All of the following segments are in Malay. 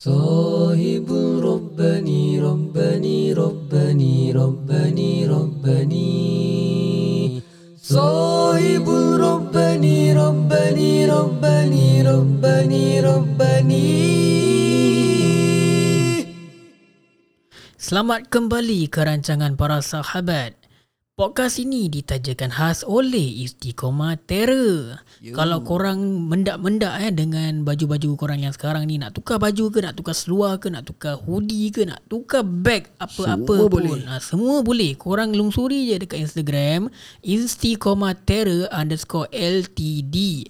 صاحب ربني ربني ربني ربني ربني صاحب ربني ربني ربني ربني ربني Selamat kembali ke rancangan para sahabat. Podcast ini ditajakan khas oleh Istiqomah Terror. Kalau korang mendak-mendak eh dengan baju-baju korang yang sekarang ni nak tukar baju ke, nak tukar seluar ke, nak tukar hoodie ke, nak tukar bag apa-apa Semua pun. boleh. Ha, semua boleh. Korang lungsuri je dekat Instagram Istiqomah Terror underscore LTD.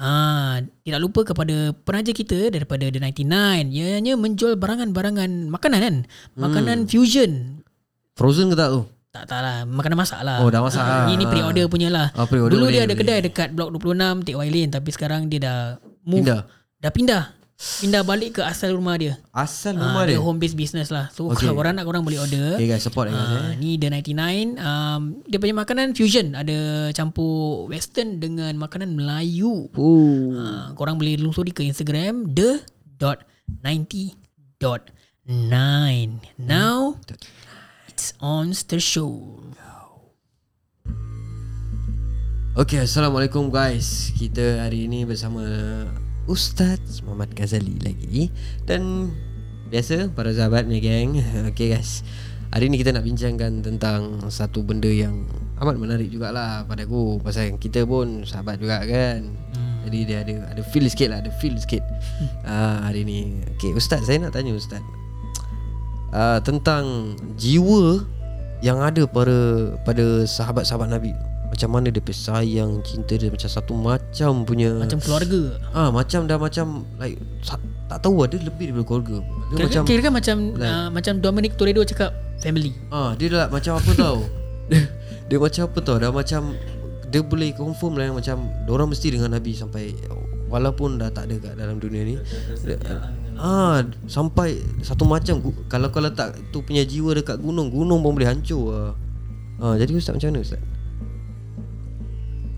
Ah, tidak lupa kepada penaja kita daripada The 99. Ianya menjual barangan-barangan makanan kan? Makanan fusion. Frozen ke tak tu? Tak tak lah Makanan masak lah Oh, dah masak. Ah, Ini pre-order punya lah Ah, pre-order Dulu boleh, dia ada boleh. kedai dekat Blok 26 Tik Y Lane Tapi sekarang dia dah move Pindah. Dah pindah Pindah balik ke asal rumah dia Asal Ah, rumah dia. home based business lah So Okay. kalau korang nak korang boleh order Okay guys, support guys. Ah, eh. ni The 99 um, Dia punya makanan fusion Ada campur western dengan makanan Melayu Oh. Ah, Korang boleh lusuri ke Instagram The dot 90 dot 9 Now It's on the show Okay, Assalamualaikum guys. Kita hari ini bersama Ustaz Muhammad Ghazali lagi dan biasa para sahabat punya geng. Okay guys. Hari ini kita nak bincangkan tentang satu benda yang amat menarik jugalah pada aku pasal kita pun sahabat juga kan. Hmm. Jadi dia ada ada feel sikit lah, ada feel sikit. Ah hari ni. Okay Ustaz, saya nak tanya Ustaz. Uh, tentang jiwa yang ada pada pada sahabat-sahabat Nabi. Macam mana dia sayang, cinta dia macam satu macam punya Macam keluarga ah macam dah macam like sa- tak tahu ada lebih daripada keluarga. Dia Kira, macam kira kan macam like- uh, macam Dominic Toretto cakap family. ah dia dah macam apa tau. dia, dia macam apa tau dah macam dia boleh confirm lah yang macam orang mesti dengan Nabi sampai walaupun dah tak ada kat dalam dunia ni. Dia, ah sampai satu macam kalau kalau tak tu punya jiwa dekat gunung, gunung pun boleh hancur ah. Ah jadi ustaz macam mana ustaz?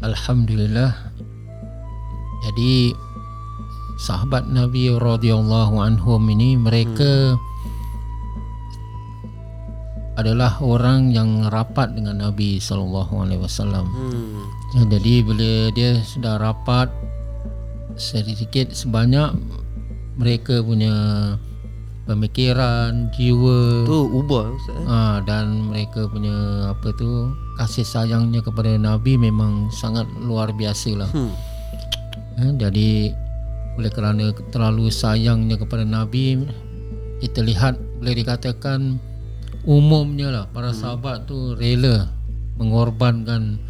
Alhamdulillah. Jadi sahabat Nabi radhiyallahu anhum ini mereka adalah orang yang rapat dengan Nabi sallallahu alaihi wasallam. Hmm. Jadi bila dia sudah rapat sedikit sebanyak mereka punya pemikiran, jiwa Tu ubah ustaz. Eh? Ah dan mereka punya apa tu kasih sayangnya kepada Nabi memang sangat luar biasa lah. Hmm. Eh, jadi oleh kerana terlalu sayangnya kepada Nabi kita lihat boleh dikatakan umumnya lah para sahabat tu rela mengorbankan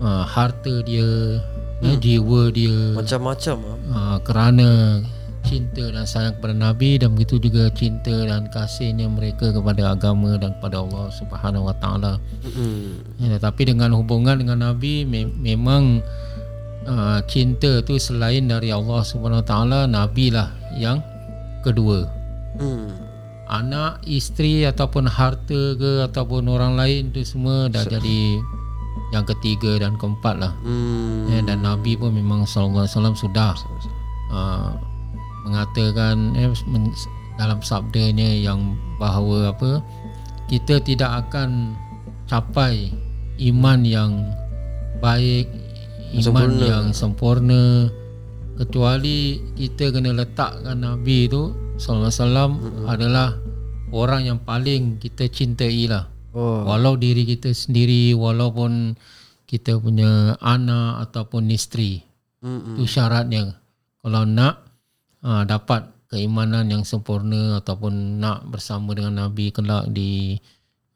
uh, harta dia, eh, jiwa dia Macam-macam ah. uh, kerana cinta dan sayang kepada Nabi dan begitu juga cinta dan kasihnya mereka kepada agama dan kepada Allah Subhanahu Wa Taala. Hmm. Ya, tapi dengan hubungan dengan Nabi me- memang uh, cinta tu selain dari Allah Subhanahu Wa Taala Nabi lah yang kedua. Hmm. Anak, isteri ataupun harta ke ataupun orang lain tu semua dah jadi yang ketiga dan keempat lah. Hmm. Ya, dan Nabi pun memang sallallahu alaihi wasallam sudah uh, mengatakan eh, men, dalam sabdanya yang bahawa apa kita tidak akan capai iman yang baik iman Sempurna. yang sempurna kecuali kita kena letakkan Nabi tu sallallahu alaihi wasallam adalah orang yang paling kita cintai lah Oh. Walau diri kita sendiri Walaupun kita punya anak Ataupun isteri Hmm. Itu syaratnya Kalau nak uh, Dapat keimanan yang sempurna Ataupun nak bersama dengan Nabi Kelak di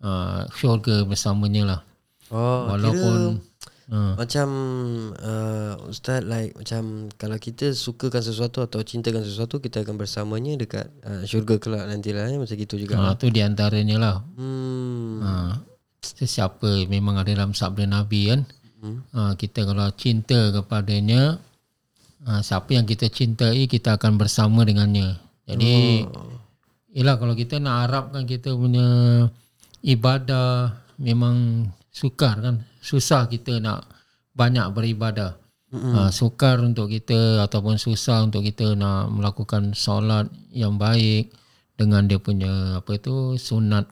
uh, syurga bersamanya lah Oh, Walaupun kira uh, macam uh, ustaz like macam kalau kita sukakan sesuatu atau cintakan sesuatu kita akan bersamanya dekat uh, syurga kelak nantilah eh? macam gitu juga. uh, Itu di antaranya lah Hmm. uh, Sesiapa memang ada dalam sabda Nabi kan Hmm. uh, Kita kalau cinta kepadanya uh, Siapa yang kita cintai Kita akan bersama dengannya Jadi Oh. Yelah kalau kita nak harapkan kita punya ibadah memang sukar kan. Susah kita nak banyak beribadah. uh, sukar untuk kita ataupun susah untuk kita nak melakukan solat yang baik dengan dia punya apa tu sunat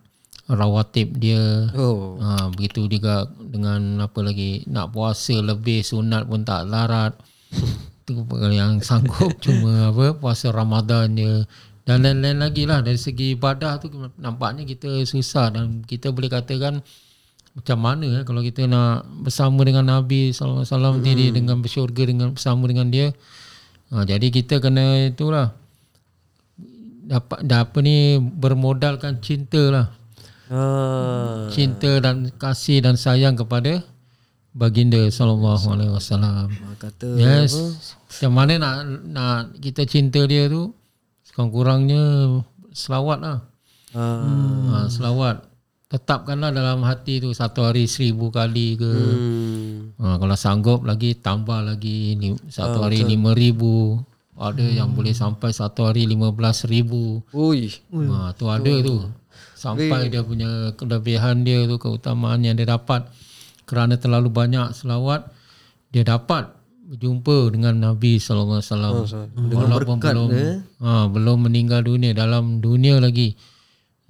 rawatib dia Oh. Ha, begitu juga dengan apa lagi nak puasa lebih sunat pun tak larat. tu yang sanggup. Cuma apa puasa Ramadan je. Dan lain-lain lagi lah. Dari segi ibadah tu nampaknya kita susah. Dan kita boleh katakan macam mana eh, kalau kita nak bersama dengan Nabi sallallahu alaihi wasallam diri dengan bersyurga dengan bersama dengan dia. Ha, jadi kita kena itulah. Dapat dah apa ni bermodalkan cinta lah. Ah. cinta dan kasih dan sayang kepada baginda sallallahu alaihi wasallam. Kata Yes. Macam mana nak nak kita cinta dia tu sekurang-kurangnya selawat lah. Ah. Ha, selawat. Tetapkanlah dalam hati tu satu hari seribu kali ke. Hmm. Ha, kalau sanggup lagi tambah lagi ni, satu hari lima ribu. Ada yang boleh sampai satu hari lima belas ribu. Ui. Ha, tu ada tu. Sampai dia punya kelebihan dia tu, keutamaan yang dia dapat. Kerana terlalu banyak selawat, dia dapat berjumpa dengan Nabi sallallahu alaihi wasallam. Walaupun belum ha, belum meninggal dunia dalam dunia lagi.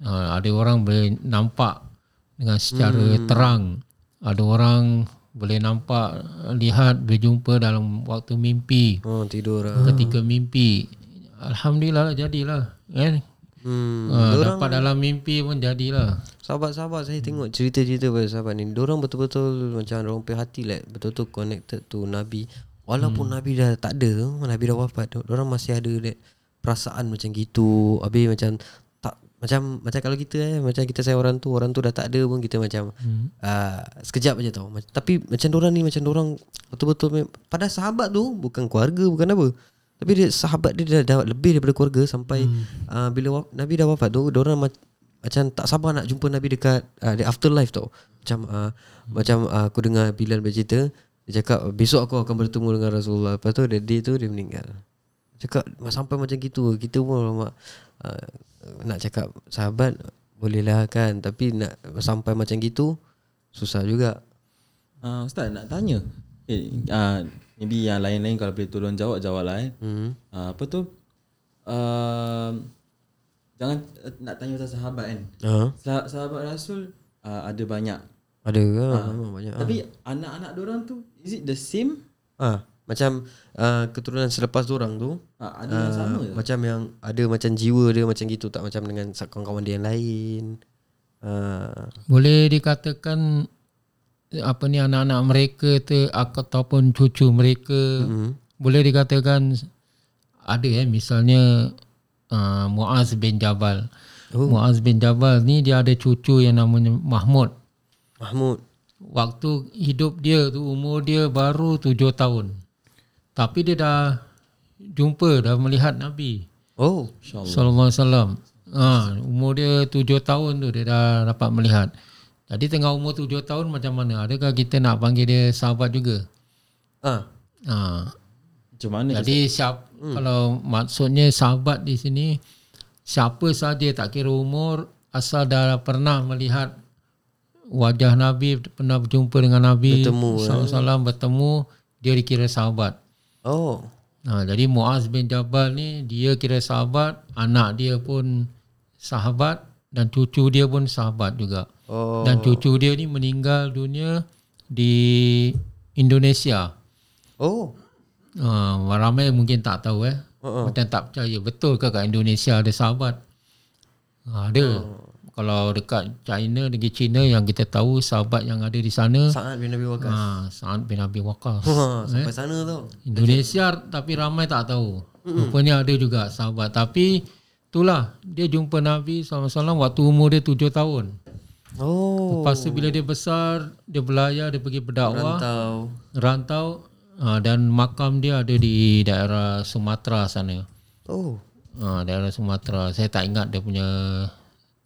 Ha, ada orang boleh nampak dengan secara terang. Ada orang boleh nampak lihat berjumpa dalam waktu mimpi. Oh tidur lah. Ketika mimpi. Alhamdulillah lah jadilah. Kan? Hmm. Ha, dapat dalam mimpi pun jadilah. Sahabat-sahabat saya tengok cerita-cerita pada sahabat ni. Diorang betul-betul macam orang punya hati like betul-betul connected to Nabi. Walaupun Nabi dah tak ada, Nabi dah wafat, diorang masih ada that perasaan macam gitu. Habis macam tak macam macam kalau kita eh macam kita sayang orang tu, orang tu dah tak ada pun kita macam hmm. uh, sekejap aja tau. Tapi macam diorang ni macam diorang betul-betul pada sahabat tu bukan keluarga bukan apa. Tapi dia sahabat dia dah, dah lebih daripada keluarga sampai hmm. uh, bila waf- Nabi dah wafat tu diorang ma- macam tak sabar nak jumpa Nabi dekat uh, the afterlife tau. Macam uh, hmm. macam uh, aku dengar Bilal bercerita dia cakap besok aku akan bertemu dengan Rasulullah. Lepas tu the day tu dia meninggal. Cakap sampai macam gitu kita pun uh, nak cakap sahabat bolehlah kan tapi nak sampai macam gitu susah juga. Uh, Ustaz nak tanya eh, uh, Maybe yang lain-lain Kalau boleh tolong jawab Jawab lah eh Hmm. uh, Apa tu uh, Jangan uh, Nak tanya pasal sahabat kan. Sah- Sahabat Rasul uh, Ada banyak Ada ke? Memang banyak. Tapi anak-anak orang tu Is it the same Ah, macam uh, keturunan selepas orang tu uh, Ada yang sama ke macam yang ada macam jiwa dia macam gitu tak macam dengan kawan-kawan dia yang lain. Uh, Boleh dikatakan apa ni anak-anak mereka tu ataupun cucu mereka Hmm. boleh dikatakan ada eh misalnya uh, Muaz bin Jabal. Oh. Muaz bin Jabal ni dia ada cucu yang namanya Mahmud. Mahmud. Waktu hidup dia tu umur dia baru tujuh tahun. Tapi dia dah jumpa dah melihat Nabi Oh, sallallahu alaihi wasallam. Ha, umur dia tujuh tahun tu dia dah dapat melihat. Jadi tengah umur tujuh tahun macam mana? Adakah kita nak panggil dia sahabat juga? ah, Ha. Macam mana Jadi siap hmm. kalau maksudnya sahabat di sini siapa saja tak kira umur asal dah pernah melihat wajah Nabi, pernah berjumpa dengan Nabi Bertemu, SAW bertemu, dia dikira sahabat. oh, Ha, jadi Muaz bin Jabal ni dia kira sahabat, anak dia pun sahabat dan cucu dia pun sahabat juga. oh, Dan cucu dia ni meninggal dunia di Indonesia. oh, Ha, ramai mungkin tak tahu eh. Uh-uh. Macam tak percaya. Betul ke kat Indonesia ada sahabat? Ha, ada. Kalau dekat China, negeri China yang kita tahu sahabat yang ada di sana. Sa'ad bin Nabi Waqas. Ha, Sa'ad bin Abi Waqqas. Ha, sampai sana tu. Indonesia tapi ramai tak tahu. Rupanya ada juga sahabat. Tapi itulah dia jumpa Nabi SAW waktu umur dia tujuh tahun. Oh, Lepas tu bila dia besar, dia belayar, dia pergi berdakwah, tahu. rantau uh, dan makam dia ada di daerah Sumatera sana. Oh, Uh, daerah Sumatera. Saya tak ingat dia punya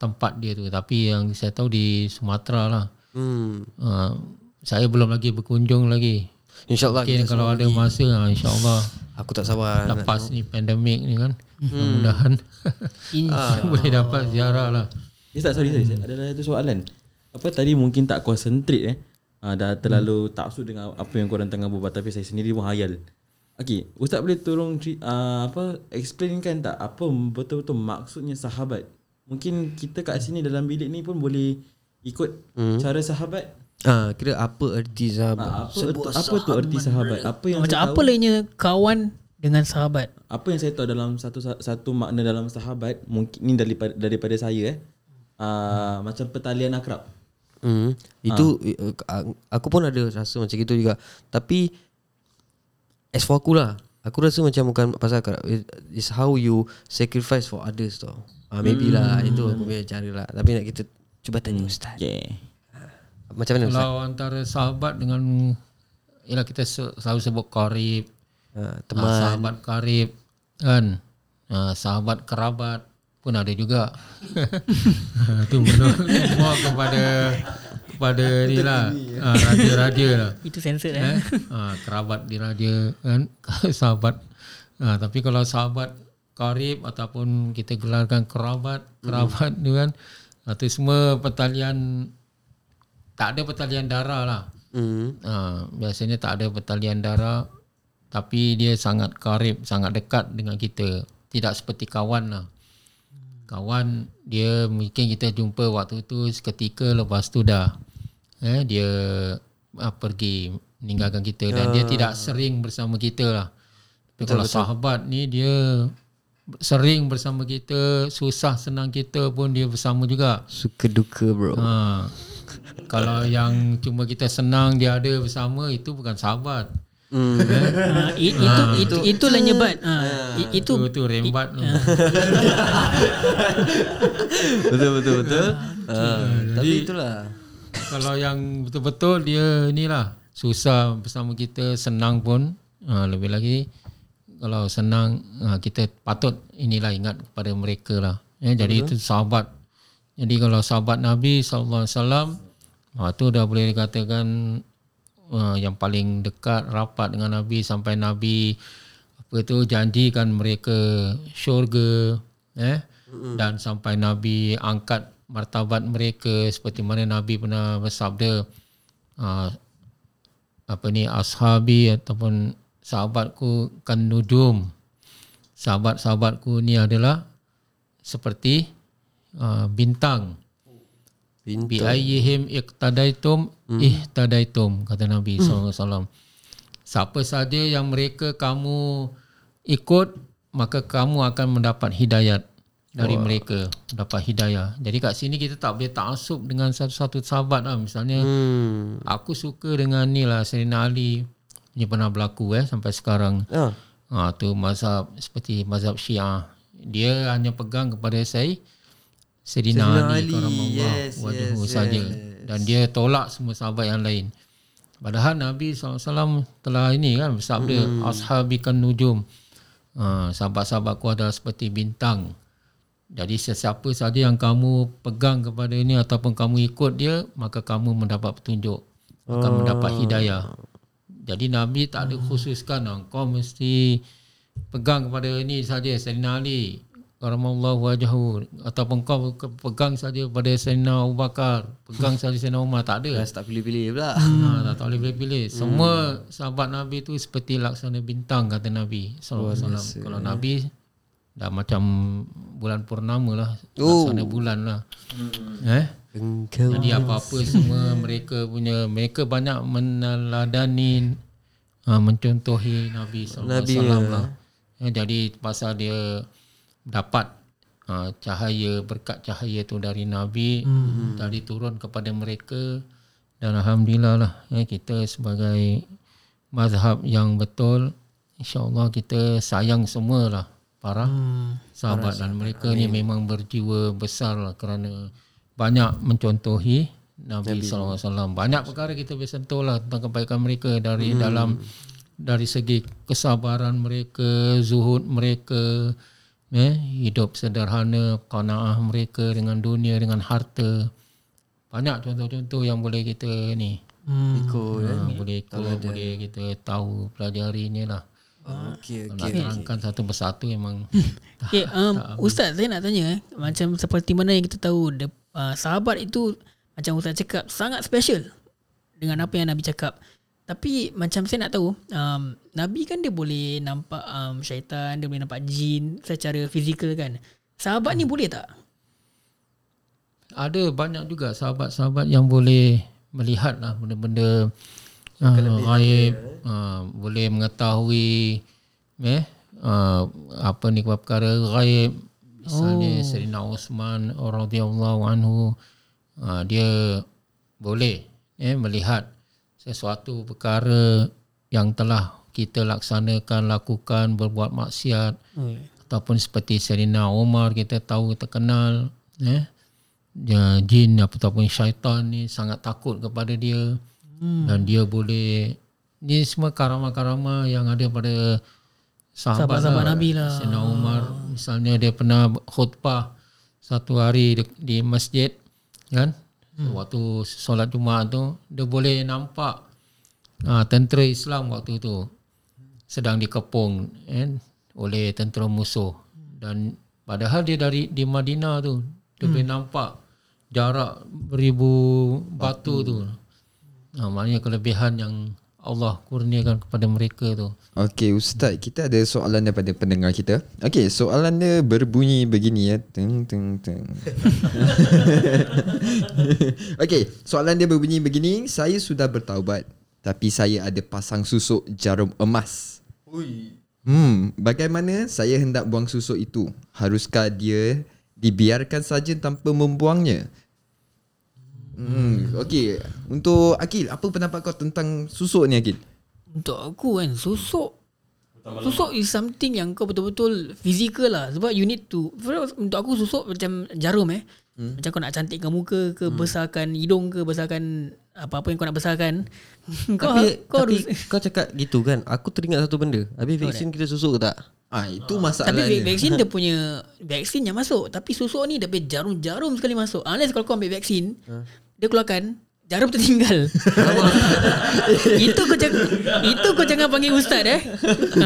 tempat dia tu tapi yang saya tahu di Sumatera lah. hmm. Uh, saya belum lagi berkunjung lagi. InsyaAllah Mungkin kalau ada masa uh, insya-Allah Aku tak sabar lepas ni pandemik ni kan. Mudah-mudahan boleh dapat ziarah lah. Eh, Ustaz sorry sorry Ada satu soalan Apa tadi mungkin tak concentrate eh uh, dah terlalu taksub dengan apa yang korang tengah berbuat tapi saya sendiri pun hayal. Okey, ustaz boleh tolong uh, apa explainkan tak apa betul-betul maksudnya sahabat? Mungkin kita kat sini dalam bilik ni pun boleh ikut hmm. cara sahabat. Ah, kira apa erti sahabat? Ah, apa apa tu erti sahabat? Apa yang Macam saya apa tahu, lainnya kawan dengan sahabat? apa yang saya tahu dalam satu satu makna dalam sahabat mungkin ni daripada daripada saya eh. Uh, macam pertalian akrab. Hmm. Itu uh, aku pun ada rasa macam gitu juga. Tapi as for aku lah, aku rasa macam bukan pasal akrab. It- It's how you sacrifice for others tau. Ah, maybe lah itu aku punya cara lah. Tapi nak kita cuba tanya ustaz. Yeah. Macam mana ustaz? Kalau antara sahabat dengan Ialah kita se- selalu sebut karib Ah, teman. Sahabat karib kan? Ah, Sahabat kerabat pun ada juga. Itu menurut semua kepada Kepada ni lah. ah, Raja-raja lah. Itu censored eh. eh? ha, kerabat diraja kan? Sahabat. Ha, tapi kalau sahabat karib ataupun kita gelarkan kerabat kerabat tu kan? Ha, tu semua pertalian tak ada pertalian darah lah. Hmm. ha, biasanya tak ada pertalian darah tapi dia sangat karib sangat dekat dengan kita. Tidak seperti kawan lah. Kawan dia mungkin kita jumpa waktu tu seketika lepas tu dah eh dia ah, pergi meninggalkan kita. Dan dia tidak sering bersama kita lah. Tapi kalau sahabat ni dia sering bersama kita susah senang kita pun dia bersama juga. Suka duka bro. ha. Kalau yang cuma kita senang dia ada bersama itu bukan sahabat Hmm. Ha, i- itu itu itu lah nyebat. Ha, i- itu itu tu rembat tu betul betul betul. Ah, tapi itulah. Kalau yang betul-betul dia ni lah susah bersama kita senang pun ha, lebih lagi kalau senang ha, kita patut inilah ingat kepada mereka lah. Ya, jadi itu sahabat. Jadi kalau sahabat Nabi sallallahu alaihi wasallam ha, tu dah boleh dikatakan uh, yang paling dekat rapat dengan Nabi sampai Nabi apa tu janjikan mereka syurga eh? Dan sampai Nabi angkat martabat mereka seperti mana Nabi pernah bersabda uh, apa ni ashabi ataupun sahabatku kan nujum. Sahabat-sahabatku ni adalah seperti uh, bintang bi ayyihim iqtadaitum ihtadaitum kata Nabi sallallahu alaihi wasallam. Siapa saja yang mereka kamu ikut maka kamu akan mendapat hidayat dari wow. mereka. Mendapat hidayah. Jadi kat sini kita tak boleh taksub dengan satu-satu sahabat lah. Misalnya Hmm. aku suka dengan ni lah Serina Ali. Ni pernah berlaku eh sampai sekarang. Ah. Ha, tu mazhab seperti mazhab Syiah. Dia hanya pegang kepada saya Sayyidina Ali Ali, karamallah yes, yes, saja. yes. Dan dia tolak semua sahabat yang lain. Padahal Nabi SAW telah ini kan bersabda hmm. ashabikan nujum. Ha, sahabat-sahabatku adalah seperti bintang. Jadi sesiapa saja yang kamu pegang kepada ini ataupun kamu ikut dia, maka kamu mendapat petunjuk. Akan mendapat hidayah. Jadi Nabi tak ada khususkan ah, kau mesti pegang kepada ini saja Sayyidina Ali karamallahu wajhahu ataupun kau pegang saja pada Sayyidina Abu Bakar, pegang saja Sayyidina Umar tak ada. Tak pilih-pilih pula. Ha, tak, tak boleh pilih. Semua sahabat Nabi tu seperti laksana bintang kata Nabi alaihi wasallam. Kalau Nabi dah macam bulan purnama lah, laksana bulan lah. Eh? Engkau Jadi apa-apa semua mereka punya mereka banyak meneladani uh, mencontohi Nabi sallallahu alaihi wasallam lah. Ya, jadi pasal dia dapat uh, cahaya berkat cahaya tu dari Nabi hmm. tadi turun kepada mereka dan alhamdulillah lah ya, kita sebagai mazhab yang betul insyaallah kita sayang semualah para hmm. sahabat dan mereka ni memang berjiwa besar lah kerana banyak mencontohi Nabi sallallahu alaihi wasallam. Banyak perkara kita boleh sentuh lah tentang kebaikan mereka dari hmm. dalam dari segi kesabaran mereka, zuhud mereka, eh, hidup sederhana, qanaah mereka dengan dunia, dengan harta. Banyak contoh-contoh yang boleh kita ni hmm. ikut eh. ha, boleh ikut, boleh kita tahu pelajari ni lah. Okey Kalau nak terangkan satu persatu memang Okay, um, Ustaz saya nak tanya eh, macam seperti mana yang kita tahu the, uh, sahabat itu macam Ustaz cakap sangat special dengan apa yang Nabi cakap. Tapi macam saya nak tahu, um, Nabi kan dia boleh nampak um, syaitan, dia boleh nampak jin secara fizikal kan. Sahabat ni boleh tak? Ada banyak juga sahabat-sahabat yang boleh melihat lah benda-benda uh, gaib, uh, boleh mengetahui eh uh, apa ni perkara gaib. Misalnya oh. Sayyidina Osman radhiyallahu anhu uh, dia boleh eh melihat sesuatu perkara yang telah kita laksanakan lakukan berbuat maksiat Oh. ataupun seperti Serina Omar kita tahu kita kenal eh ya, jin ataupun syaitan ni sangat takut kepada dia hmm. dan dia boleh ni semua karama-karama yang ada pada sahabat Sahabat-sahabat Nabi lah. Serina Omar misalnya dia pernah khutbah satu hari di, di masjid kan hmm. waktu solat Jumaat tu dia boleh nampak uh, tentera Islam waktu tu sedang dikepung eh, oleh tentera musuh dan padahal dia dari di Madinah tu dia hmm. boleh nampak jarak beribu batu, tu ha, maknanya kelebihan yang Allah kurniakan kepada mereka tu. Okey Ustaz kita ada soalan daripada pendengar kita. Okey soalan dia berbunyi begini ya. Teng teng teng. Okey soalan dia berbunyi begini. Saya sudah bertaubat Tapi saya ada pasang susuk jarum emas. Hmm, bagaimana saya hendak buang susuk itu? Haruskah dia dibiarkan saja tanpa membuangnya? Hmm, okey. Untuk Akil, apa pendapat kau tentang susuk ni Akil? Untuk aku kan susuk Susuk is something yang kau betul-betul physical lah Sebab you need to Untuk aku susuk macam jarum eh hmm. Macam kau nak cantikkan muka ke hmm. Besarkan hidung ke Besarkan Apa-apa yang kau nak besarkan kau, Tapi, kau tapi harus kau cakap gitu kan Aku teringat satu benda Habis vaksin kita susuk ke tak? Ah, itu Tapi masalahnya. vaksin dia punya Vaksin yang masuk Tapi susuk ni Dia punya jarum-jarum sekali masuk Unless kalau kau ambil vaksin Dia keluarkan Jarum tertinggal Itu kau jangan Itu kau jangan panggil ustaz eh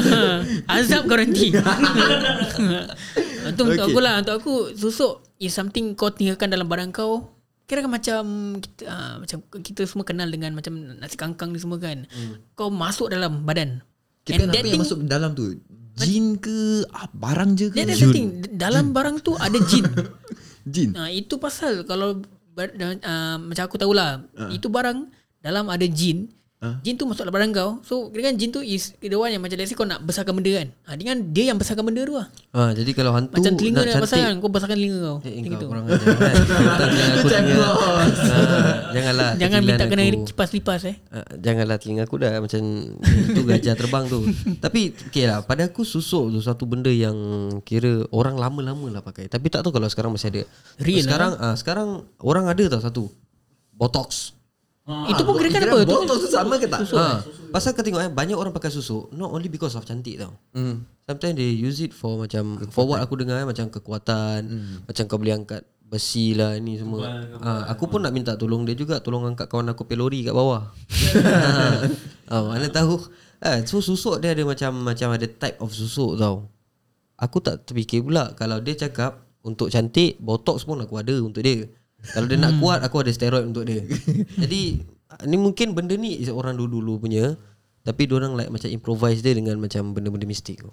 Azab kau nanti Untuk, untuk aku lah Untuk aku Susuk Is something kau tinggalkan dalam barang kau Kira kan macam kita, uh, macam kita semua kenal dengan macam nasi kangkang ni semua kan. Kau masuk dalam badan. Kita And apa yang masuk dalam tu? Jin ke ah, barang je ke? That, that's the thing. Dalam barang tu ada jin. Jin. Ha, itu pasal kalau bar- uh, macam aku tahulah uh. itu barang dalam ada jin. Uh. Jin tu masuk dalam barang kau. So kira kan jin tu is the one yang macam let's say kau nak besarkan benda kan. Ha, dengan dia yang besarkan benda tu lah. Ha, jadi kalau hantu Macam telinga nak nak cantik besarkan kau besarkan telinga kau. Eh, Macam kau gitu. kurang ajar kan Kau aku telinga ha, Janganlah Jangan minta kena aku. lipas-lipas eh. Uh, janganlah telinga aku dah macam tu gajah terbang tu. Tapi okay lah pada aku susuk tu satu benda yang kira orang lama-lama lah pakai. Tapi tak tahu kalau sekarang masih ada. Real sekarang ah sekarang orang ada tau satu. Botox. Itu pun kira kan apa tu? Botol tu sama ke tak? Ha, pasal kau tengok eh banyak orang pakai susuk not only because of cantik tau. Hmm. Sometimes they use it for macam for what aku dengar eh, macam kekuatan, macam kau boleh angkat besi lah ni semua. Ha, aku pun nak minta tolong dia juga tolong angkat kawan aku pelori kat bawah. ha, mana tahu. Ha, so susuk dia ada macam macam ada type of susuk tau. Aku tak terfikir pula kalau dia cakap untuk cantik botox pun aku ada untuk dia. Kalau dia nak kuat aku ada steroid untuk dia. Jadi ni mungkin benda ni is orang dulu-dulu punya tapi orang like macam improvise dia dengan macam benda-benda mistik tu.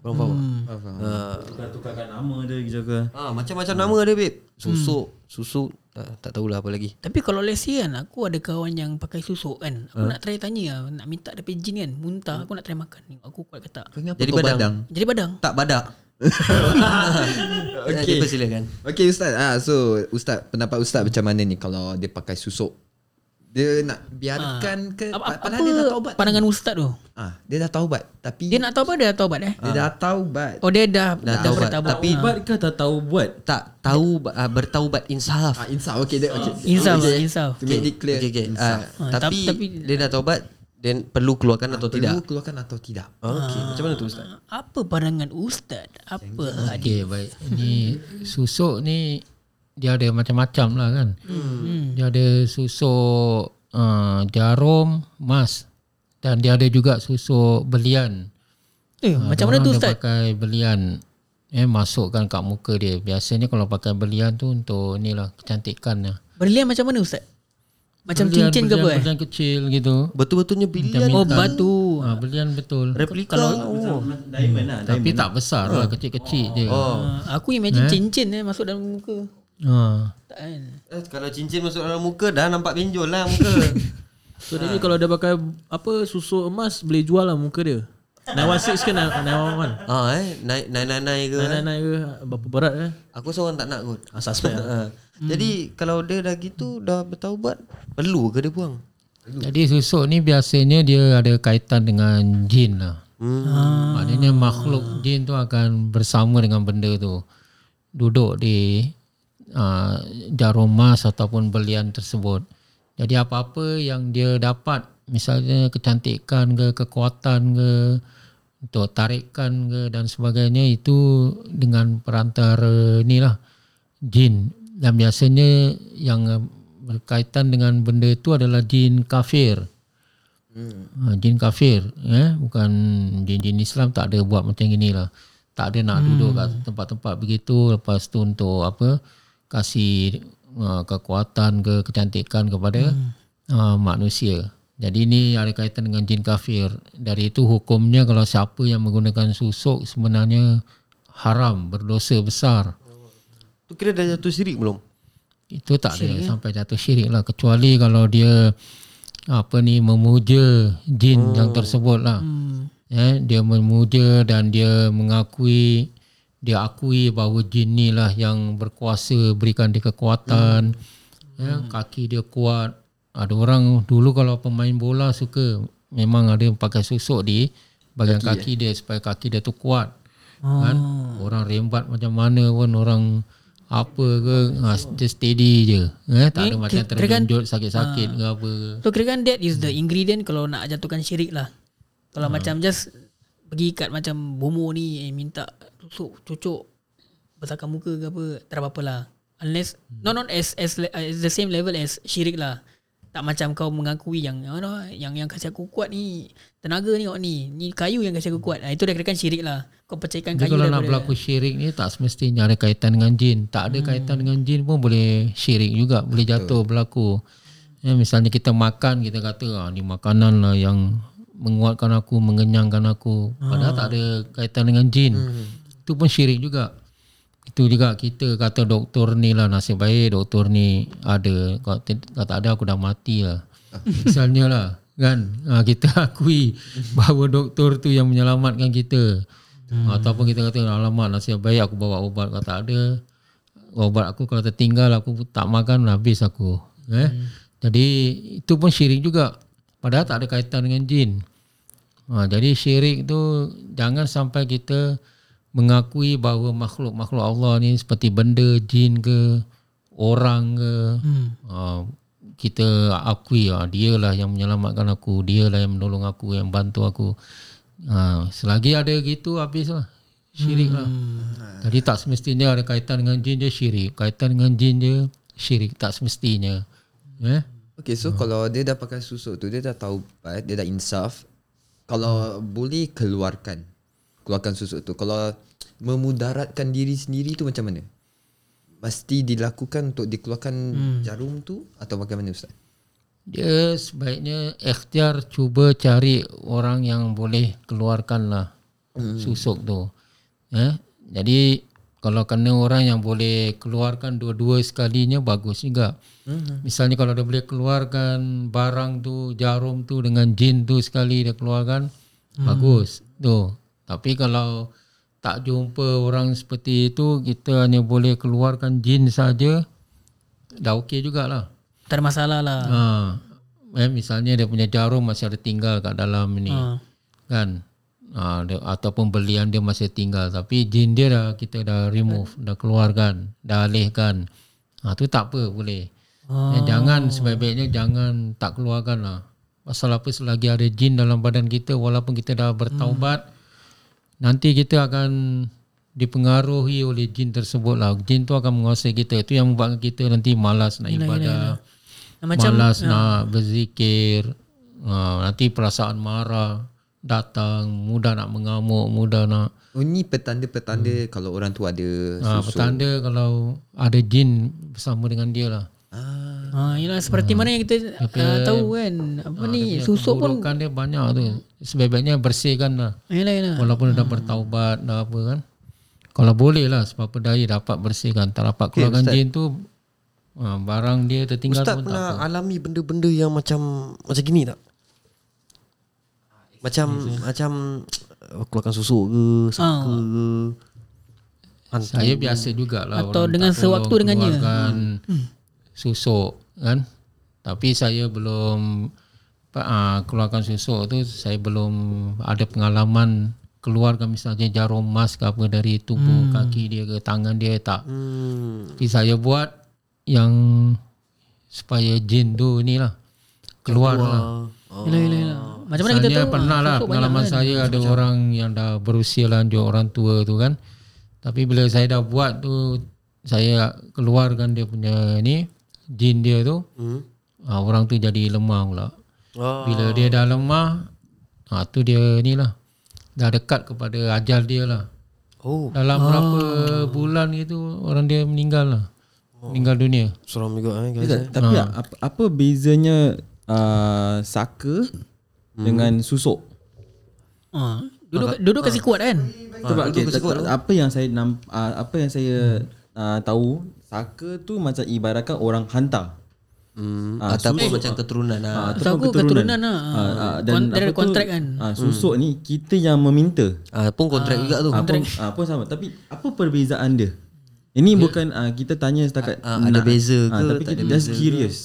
Korang faham tak? Ha. Tukar-tukarkan nama dia gitu ke Ha, macam-macam nama dia babe. Susuk, susuk, tak, tak tahulah apa lagi. Tapi kalau let's say kan Aku ada kawan yang pakai susuk kan Aku nak try tanya Nak minta dia punya jin kan Muntah aku nak try makan Tengok Aku kuat ke tak Kenapa Jadi badang. badang? Jadi badang Tak badak. Okey. okay. Persilakan. Okey Ustaz. Ah so Ustaz pendapat Ustaz macam mana ni kalau dia pakai susuk? Dia nak biarkan ke apa, apa, padahal dia dah taubat. pandangan ustaz tu Ah, dia dah taubat tapi Dia nak tahu apa Dia dah taubat eh dia dah taubat. Oh dia dah Dah taubat. bertaubat. Tapi Ah. Buat ke tak tahu buat Tak tahu uh, bertaubat insaf. Ah, insaf. Okey dia okey. Insaf lah, insaf. To make it clear. Okay, okay. Uh, Ah, tapi, tapi- dia dah taubat dan perlu keluarkan atau Perlu tidak? keluarkan atau tidak? Okey, macam mana tu ustaz? Apa pandangan ustaz Apa Okey baik. Ni susuk ni dia ada macam-macam lah kan. Hmm. Dia ada susuk uh, jarum, emas dan dia ada juga susuk belian. Eh Ah, macam mana tu dia ustaz pakai belian eh masukkan kat muka dia. Biasanya kalau pakai belian tu untuk ni lah kecantikan lah. Berlian macam mana ustaz Macam Berlian- cincin ke apa berlian- eh? Berlian kecil gitu. Betul-betulnya bilion. Oh batu. Ha, berlian betul. Replika. oh. Diamond lah. Tapi tak besar lah, kecil-kecil je. Oh. Uh, aku imagine cincin eh masuk dalam muka. Ha. Tak kan? Eh, kalau cincin masuk dalam muka dah nampak benjol lah muka. So dia kalau dia pakai apa susuk emas boleh jual lah muka dia. 916 ke 911? ah eh naik naik naik naik ke. Naik naik ke berapa berat eh? Aku seorang tak nak kot. Ah, suspect Ha. lah. Jadi kalau dia dah gitu dah bertaubat, perlu ke dia buang? Jadi susuk ni biasanya dia ada kaitan dengan jin lah. Hmm. Maknanya makhluk jin tu akan bersama dengan benda tu. Duduk di uh, jarum emas ataupun belian tersebut. Jadi apa-apa yang dia dapat misalnya kecantikan ke kekuatan ke untuk tarikan ke dan sebagainya itu dengan perantara ni lah jin dan biasanya yang berkaitan dengan benda itu adalah jin kafir. Ha, jin kafir eh bukan jin-jin Islam tak ada buat macam inilah. Tak ada nak duduk kat tempat-tempat begitu lepas tu untuk apa kasih uh, kekuatan ke kecantikan kepada uh, manusia. Jadi ini ada kaitan dengan jin kafir. Dari itu hukumnya kalau siapa yang menggunakan susuk sebenarnya haram, berdosa besar. Tu kira dah jatuh syirik belum? Itu tak ada sampai jatuh syirik lah kecuali kalau dia apa ni memuja jin yang tersebut lah. Hmm. Eh, dia memuja dan dia mengakui dia akui bahawa jin ni lah yang berkuasa berikan dia kekuatan. Hmm. Ya, kaki dia kuat. Ada orang dulu kalau pemain bola suka memang ada yang pakai susuk di bahagian kaki, kaki dia supaya kaki dia tu kuat. Oh. Kan? Orang rembat macam mana pun orang apa ke ha, dia steady je eh tak ada Eh, macam terjunjut sakit-sakit ke apa So kira kan that is the ingredient kalau nak jatuhkan syirik lah. Kalau macam just pergi kat macam bomo ni eh, minta tusuk cucuk besarkan muka ke apa tak apa-apa lah. Unless no not as as le- as the same level as syirik lah. Tak macam kau mengakui yang oh, no, yang yang kasih aku kuat ni tenaga ni kau ni ni kayu yang kasih aku kuat. Ha, itu dah kira kan syirik lah. Kau percayakan Jadi kayu kalau nak berlaku syirik ni tak semestinya ada kaitan dengan jin. Tak ada kaitan dengan jin pun boleh syirik juga, boleh jatuh berlaku. Ya, misalnya kita makan, kita kata ah, ni makanan lah yang menguatkan aku, mengenyangkan aku. Padahal tak ada kaitan dengan jin. Itu pun syirik juga. Itu juga kita kata doktor ni lah nasib baik doktor ni ada. Kalau tak ada aku dah mati lah. Misalnya lah kan ha, kita akui bahawa doktor tu yang menyelamatkan kita. Hmm. Ataupun kita kata alamak nasib baik aku bawa ubat kalau tak ada ubat aku kalau tertinggal aku tak makan habis aku. Eh? Hmm. Jadi itu pun syirik juga. Padahal tak ada kaitan dengan jin. Ha, jadi syirik tu jangan sampai kita mengakui bahawa makhluk-makhluk Allah ni seperti benda jin ke orang ke hmm. ha, kita akui ha, dia lah yang menyelamatkan aku dia lah yang menolong aku yang bantu aku. Ha, selagi ada gitu habis lah syirik lah. Jadi tak semestinya ada kaitan dengan jin je syirik. Kaitan dengan jin je syirik. Tak semestinya. Eh? Okay so kalau dia dah pakai susuk tu Dia dah taubat Dia dah insaf. Kalau boleh keluarkan Keluarkan susuk tu Kalau memudaratkan diri sendiri tu macam mana? Mesti dilakukan untuk dikeluarkan hmm. jarum tu Atau bagaimana Ustaz? Dia sebaiknya ikhtiar cuba cari orang yang boleh keluarkan lah hmm. susuk tu. Eh? Jadi kalau kena orang yang boleh keluarkan dua-dua sekalinya bagus juga. Hmm. Misalnya kalau dia boleh keluarkan barang tu, jarum tu dengan jin tu sekali dia keluarkan, hmm. bagus. Tu. Tapi kalau tak jumpa orang seperti itu, kita hanya boleh keluarkan jin saja, dah okey jugalah. tak ada masalah lah. Ha, eh, misalnya dia punya jarum masih ada tinggal kat dalam ni. Ha. Kan? Ha, dia, ataupun belian dia masih tinggal tapi jin dia dah kita dah remove, dah keluarkan, dah alihkan. Ha, tu tak apa boleh. Oh. Eh, jangan sebaik-baiknya jangan tak keluarkan lah. Pasal apa selagi ada jin dalam badan kita walaupun kita dah bertaubat nanti kita akan dipengaruhi oleh jin tersebut lah. Jin tu akan menguasai kita. Itu yang membuatkan kita nanti malas nak ibadah. Macam malas nak berzikir. Ha, nanti perasaan marah datang, mudah nak mengamuk, mudah nak Oh ni petanda-petanda hmm. kalau orang tu ada ha, susuk petanda kalau ada jin bersama dengan dia lah. Ah. Ha, yalah seperti mana yang kita uh, tahu kan. Apa ni susuk pun Keburukan dia banyak tu. Sebaiknya bersihkan lah. yalah yalah. Walaupun dah bertaubat dah apa kan. Kalau boleh lah sebab daya dapat bersihkan. Tak dapat keluarkan jin tu ha, barang dia tertinggal Ustaz pun tak pernah alami benda-benda yang macam macam gini tak? Macam macam uh, keluarkan susuk ke, saka ke. Hantu. Saya biasa jugalah Atau dengan sewaktu dengannya. keluarkan susuk kan. Tapi saya belum uh, keluarkan susuk tu saya belum ada pengalaman keluarkan misalnya jarum emas ke apa dari tubuh kaki dia ke tangan dia tak. Hmm. Tapi saya buat yang supaya jin tu ni lah keluar lah. Oh. Macam mana kita tahu? pernah lah pengalaman kan? saya ada orang yang dah berusia lanjut orang tua tu kan. Tapi bila saya dah buat tu saya keluarkan dia punya ni jin dia tu Hmm. ha, orang tu jadi lemah pula. Oh. Bila dia dah lemah ha, tu dia ni lah dah dekat kepada ajal dia lah. Oh, Dalam berapa bulan itu orang dia meninggal lah. Meninggal dunia. seram juga eh guys. Eh. tapi apa, apa bezanya uh, saka dengan susuk? Ha, duduk duduk kasi kuat kan. Sebab okay, tak- tak- apa yang saya uh, apa yang saya uh, tahu saka tu macam ibaratkan orang hantar. Hmm. Ah, Ataupun susuk. macam keturunan lah. Ah, Saka ataupun keturunan lah. Ah, ah, Kon- apa dia ada tu, kontrak kan. ah, susuk ni kita yang meminta. Ah, pun kontrak juga tu. Ah, pun, ah, pun sama. Tapi apa perbezaan dia? Ini bukan ah, kita tanya setakat Ah, ada beza ke, tapi tak kita ada just curious.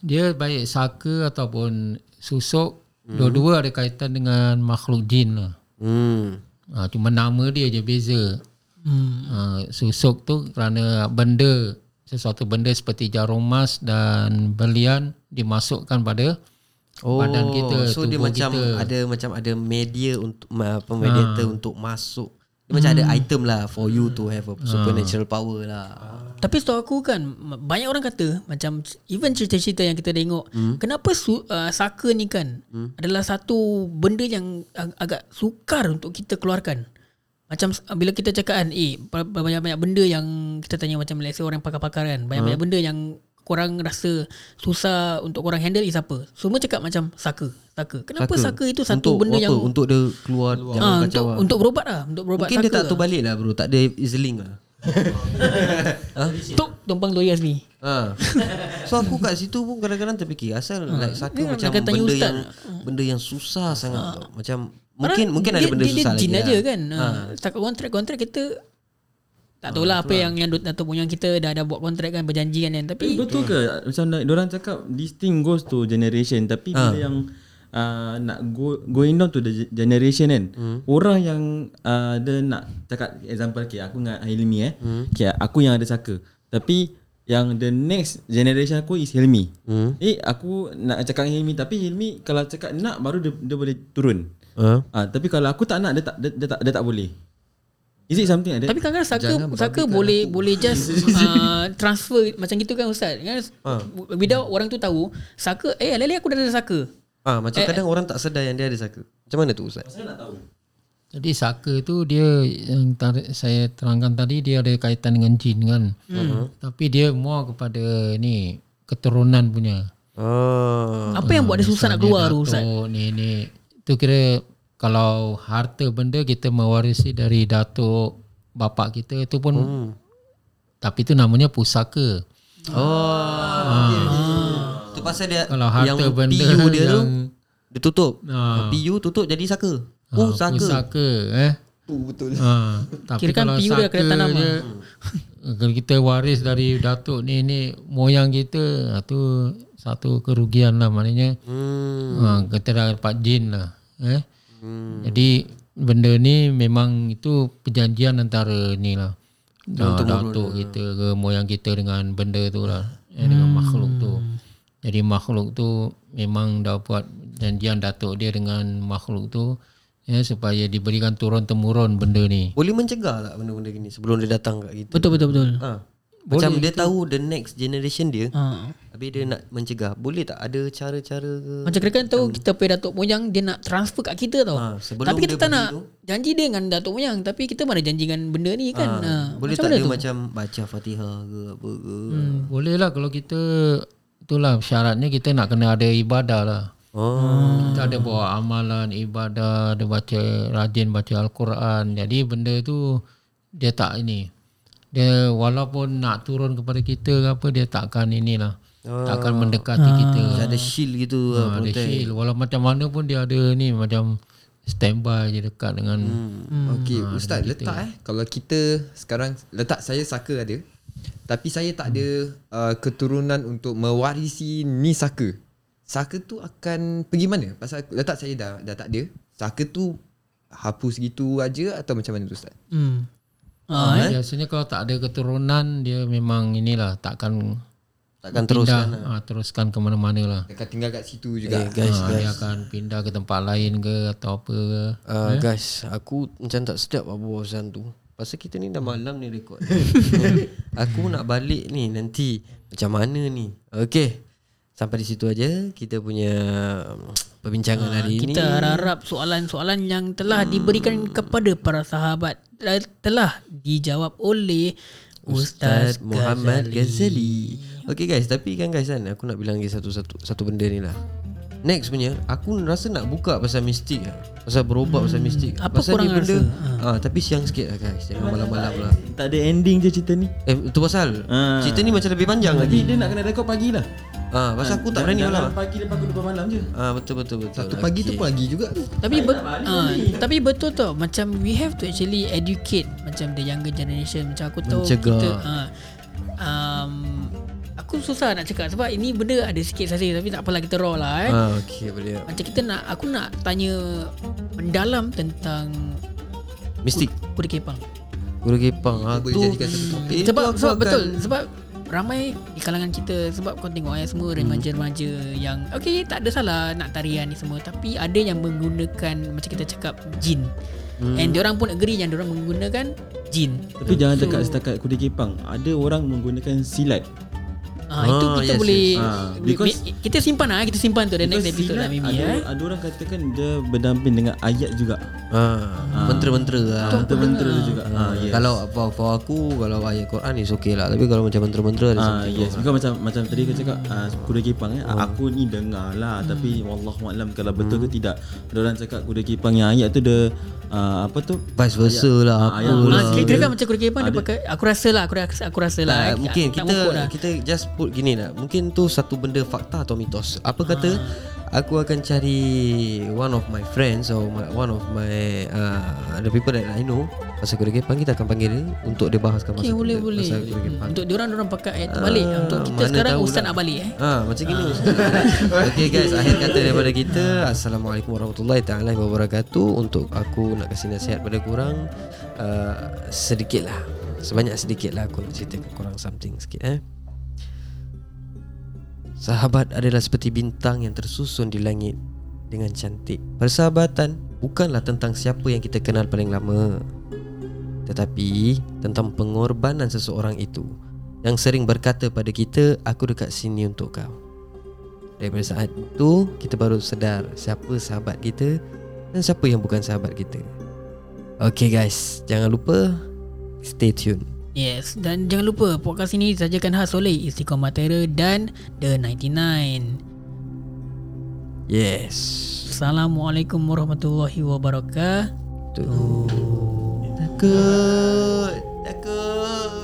Dia baik saka ataupun susuk dua-dua ada kaitan dengan makhluk jin lah. Hmm. Ha, cuma nama dia je beza. Hmm. Ha, susuk tu kerana benda sesuatu benda seperti jarum emas dan belian dimasukkan pada Oh, badan kita, so dia tubuh macam kita. ada macam ada media untuk ma- apa mediator untuk masuk. Dia macam ada item lah for you to have a supernatural power lah. Tapi setahu aku kan m- banyak orang kata macam even cerita-cerita yang kita tengok hmm. kenapa su, uh, saka ni kan hmm. adalah satu benda yang ag- agak sukar untuk kita keluarkan. Macam bila kita cakap kan eh ba- ba- banyak-banyak benda yang kita tanya macam let's say orang pakar-pakar kan banyak-banyak benda yang korang rasa susah untuk korang handle is apa? Semua cakap macam saka, saka. Kenapa saka, saka itu satu untuk benda apa? yang untuk dia keluar ah, jangan untuk lah. untuk berobat lah, untuk berobat Mungkin dia saka tak lah. tahu balik lah bro, tak ada Easelink lah. Tok tumpang loyas ni. Ha. So aku kat situ pun kadang-kadang terfikir asal like saka Dia macam benda ustaz. yang benda yang susah sangat tau. Macam mungkin mungkin ada dia, benda dia, susah dia jin lagi. aja lah. kan. Ha. Setakat kontrak-kontrak kita tak tahulah apa yang yang Datuk yang kita dah ada buat kontrak kan berjanji kan, tapi Betul ke macam orang cakap this thing goes to generation tapi bila yang uh, nak go going down to the ge- generation kan orang yang uh, dia nak cakap example okay, aku dengan Hilmi eh okay, aku yang ada saka tapi yang the next generation aku is Hilmi Hmm. eh aku nak cakap Hilmi tapi Hilmi kalau cakap nak baru dia, dia boleh turun Ha? Ah, tapi kalau aku tak nak dia tak dia, dia tak dia tak boleh. Is it something like that? tapi kadang-kadang saka saka boleh boleh just uh, transfer macam gitu kan ustaz kan without orang tu tahu saka eh lele aku dah ada saka Ah, macam kadang orang tak sedar yang dia ada saka. Macam mana tu Ustaz? Jadi saka tu dia yang tar- saya terangkan tadi dia ada kaitan dengan jin kan. Hmm. Tapi dia more kepada ni keturunan punya. Oh. apa yang buat dia susah nak keluar tu ustaz ni ni tu kira kalau harta benda kita mewarisi dari datuk bapak kita itu pun Hmm. tapi itu namanya pusaka. Oh. Tu pasal dia Kalau harta yang benda PU dia tu yang dia tutup. Ah. PU tutup jadi saka. Oh, Ah, saka. Pusaka eh. betul. Ha, tapi Kirakan kalau PU dia kena tanam je, kalau kita waris dari datuk nenek moyang kita, ha, tu satu kerugian lah maknanya. Hmm. Ha, kita dah dapat jin lah. Eh? Hmm. Jadi benda ni memang itu perjanjian antara ni lah. Dah, datuk kita ke moyang kita dengan benda tu lah. Eh, dengan makhluk tu. Jadi makhluk tu memang dah buat janjian datuk dia dengan makhluk tu ya supaya diberikan turun temurun benda ni. Boleh mencegah tak benda-benda gini sebelum dia datang kat kita? betul betul betul Ha. Macam Boleh dia tahu the next generation dia Ha. Habis dia nak mencegah Boleh tak ada cara-cara ke Macam kira kan tahu kita punya datuk moyang dia nak transfer kat kita tau. Ha, tapi kita tak nak tu. janji dia dengan datuk moyang tapi kita mana janji dengan benda ni kan. Ha. Boleh macam tak dia tu? macam Baca fatihah ke apa ke Hmm. Boleh lah kalau kita itulah syaratnya kita nak kena ada ibadah lah. Oh Kita ada bawa amalan ibadah, ada baca rajin baca al-Quran. Jadi benda tu dia tak ini. Dia walaupun nak turun kepada kita ke apa dia takkan inilah. Takkan mendekati kita. Macam ada shield gitu Ha, lah ada protect. shield walau macam mana pun dia ada ni macam standby je dekat dengan Hmm. Okey, ustaz letak eh kalau kita sekarang letak saya saka ada. Tapi saya tak ada uh, keturunan untuk mewarisi ni saka. Saka tu akan pergi mana? Pasal letak saya dah dah tak ada. Saka tu hapus gitu aja atau macam mana tu ustaz? Hmm. Ah, biasanya kalau tak ada keturunan dia memang inilah takkan Takkan pindah. teruskan ah, teruskan ke mana-mana lah. Akan tinggal kat situ juga. Eh guys Ah, dia akan pindah ke tempat lain ke atau apa ke. uh, Guys Aku macam tak sedap apa bosan tu. Pasal kita ni dah malam ni rekod Aku nak balik ni nanti. Macam mana ni? Okay Sampai di situ aja Kita punya um, Perbincangan hari ini Kita harap soalan-soalan yang telah diberikan kepada para sahabat eh, telah dijawab oleh Ustaz, Ustaz Muhammad Ghazali. Okay guys, tapi kan guys kan aku nak bilang lagi satu satu satu benda ni lah. Next punya aku rasa nak buka pasal mistik lah. Pasal berobat pasal mistik. Apa pasal korang benda rasa? ah tapi siang sikit lah guys. Jangan malam-malam lah. Tak ada ending je cerita ni. Eh itu pasal Ah. cerita ni macam lebih panjang Tapi lagi. dia nak kena rekod pagi lah. Ah pasal aku tak berani malam. Pagi lepas aku lupa malam je. Ah betul betul betul. Satu pagi tu Okay. pagi juga tu. Tapi be- uh, tapi betul tau macam we have to actually educate macam the younger generation macam aku tahu Mencegah. kita uh, um, aku susah nak cakap sebab ini benda ada sikit saja tapi tak apalah kita raw lah eh. Ah okey boleh. Macam kita nak aku nak tanya mendalam tentang Mistik. kuda kepang. Guru Kepang ah boleh tu. jadikan satu topik. itu sebab aku sebab akan- betul sebab ramai di kalangan kita sebab kau tengok eh semua remaja-remaja yang okey tak ada salah nak tarian ni semua tapi ada yang menggunakan macam kita cakap jin. Hmm. And diorang pun agree yang diorang menggunakan jin. Tapi jangan cakap setakat kuda kepang. Ada orang menggunakan silat. Ah, itu Ah, kita yes, boleh yes. Ah, because- kita simpan ah kita simpan tu the next episode lah maybe ada, eh. ada orang katakan dia berdamping dengan ayat juga. Ah, mentera-mentera lah. Mentera-mentera juga. Ah, yes. Kalau for, for aku kalau ayat Quran is okay lah tapi kalau macam mentera-mentera ada Ah something yes, because macam macam tadi kau cakap ah, kuda kepang eh. Aku ni dengar lah tapi wallahu alam kalau betul ke tidak. Ada orang cakap kuda kepang yang ayat tu dia ah, apa tu? vice versa lah Ah, apa ayat lah. Ah, kira, kira kan macam kuda kepang dia pakai aku rasa lah aku rasa aku rasa lah. Tak, eh. mungkin tak kita lah. kita just put gini lah. Mungkin tu satu benda fakta atau mitos. Apa kata aku akan cari one of my friends or my, one of my uh, the people that I know pasal kuda kepang kita akan panggil dia untuk dia bahaskan Okay, pasal boleh kuda- boleh. pasal kuda kepang. Untuk diorang diorang pakai ayat tu balik. Untuk kita sekarang ustaz lah. nak balik eh. Ha macam gini Ustaz. Okay guys Akhir kata daripada kita Assalamualaikum warahmatullahi taala wabarakatuh Untuk aku nak kasih nasihat pada korang uh, Sedikit lah Sebanyak sedikit lah Aku nak ceritakan korang something sikit eh Sahabat adalah seperti bintang yang tersusun di langit dengan cantik. Persahabatan bukanlah tentang siapa yang kita kenal paling lama, tetapi tentang pengorbanan seseorang itu yang sering berkata pada kita, aku dekat sini untuk kau. Daripada saat itu, kita baru sedar siapa sahabat kita dan siapa yang bukan sahabat kita. Okay guys, jangan lupa stay tune. Yes, dan jangan lupa podcast ini disajakan khas oleh Istiqomah Terror dan The 99. Yes. Assalamualaikum warahmatullahi wabarakatuh. D'accord, d'accord.